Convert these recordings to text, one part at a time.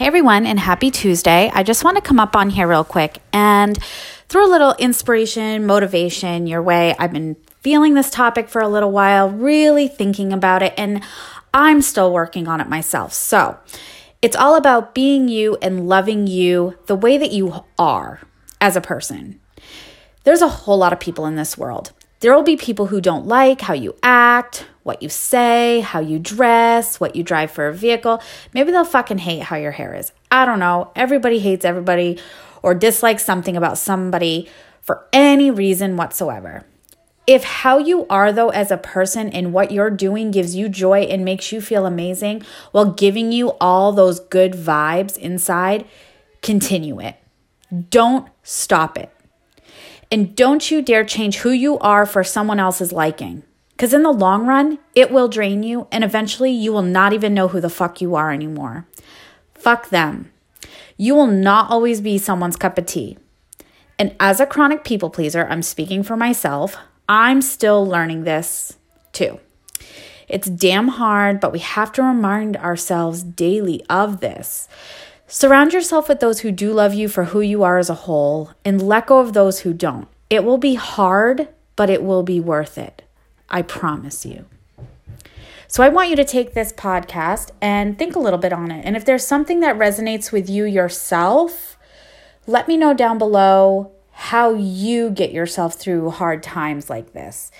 Hey everyone, and happy Tuesday. I just want to come up on here real quick and throw a little inspiration, motivation your way. I've been feeling this topic for a little while, really thinking about it, and I'm still working on it myself. So it's all about being you and loving you the way that you are as a person. There's a whole lot of people in this world. There will be people who don't like how you act, what you say, how you dress, what you drive for a vehicle. Maybe they'll fucking hate how your hair is. I don't know. Everybody hates everybody or dislikes something about somebody for any reason whatsoever. If how you are, though, as a person and what you're doing gives you joy and makes you feel amazing while giving you all those good vibes inside, continue it. Don't stop it. And don't you dare change who you are for someone else's liking. Because in the long run, it will drain you, and eventually you will not even know who the fuck you are anymore. Fuck them. You will not always be someone's cup of tea. And as a chronic people pleaser, I'm speaking for myself, I'm still learning this too. It's damn hard, but we have to remind ourselves daily of this. Surround yourself with those who do love you for who you are as a whole and let go of those who don't. It will be hard, but it will be worth it. I promise you. So I want you to take this podcast and think a little bit on it. And if there's something that resonates with you yourself, let me know down below how you get yourself through hard times like this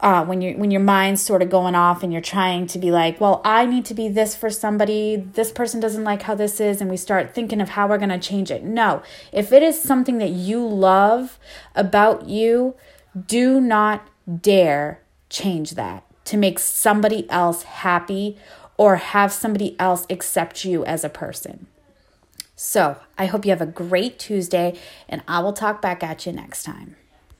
uh, when you when your mind's sort of going off and you're trying to be like, well, I need to be this for somebody. This person doesn't like how this is, and we start thinking of how we're to change it. No, if it is something that you love about you, do not dare change that to make somebody else happy or have somebody else accept you as a person. So, I hope you have a great Tuesday, and I will talk back at you next time.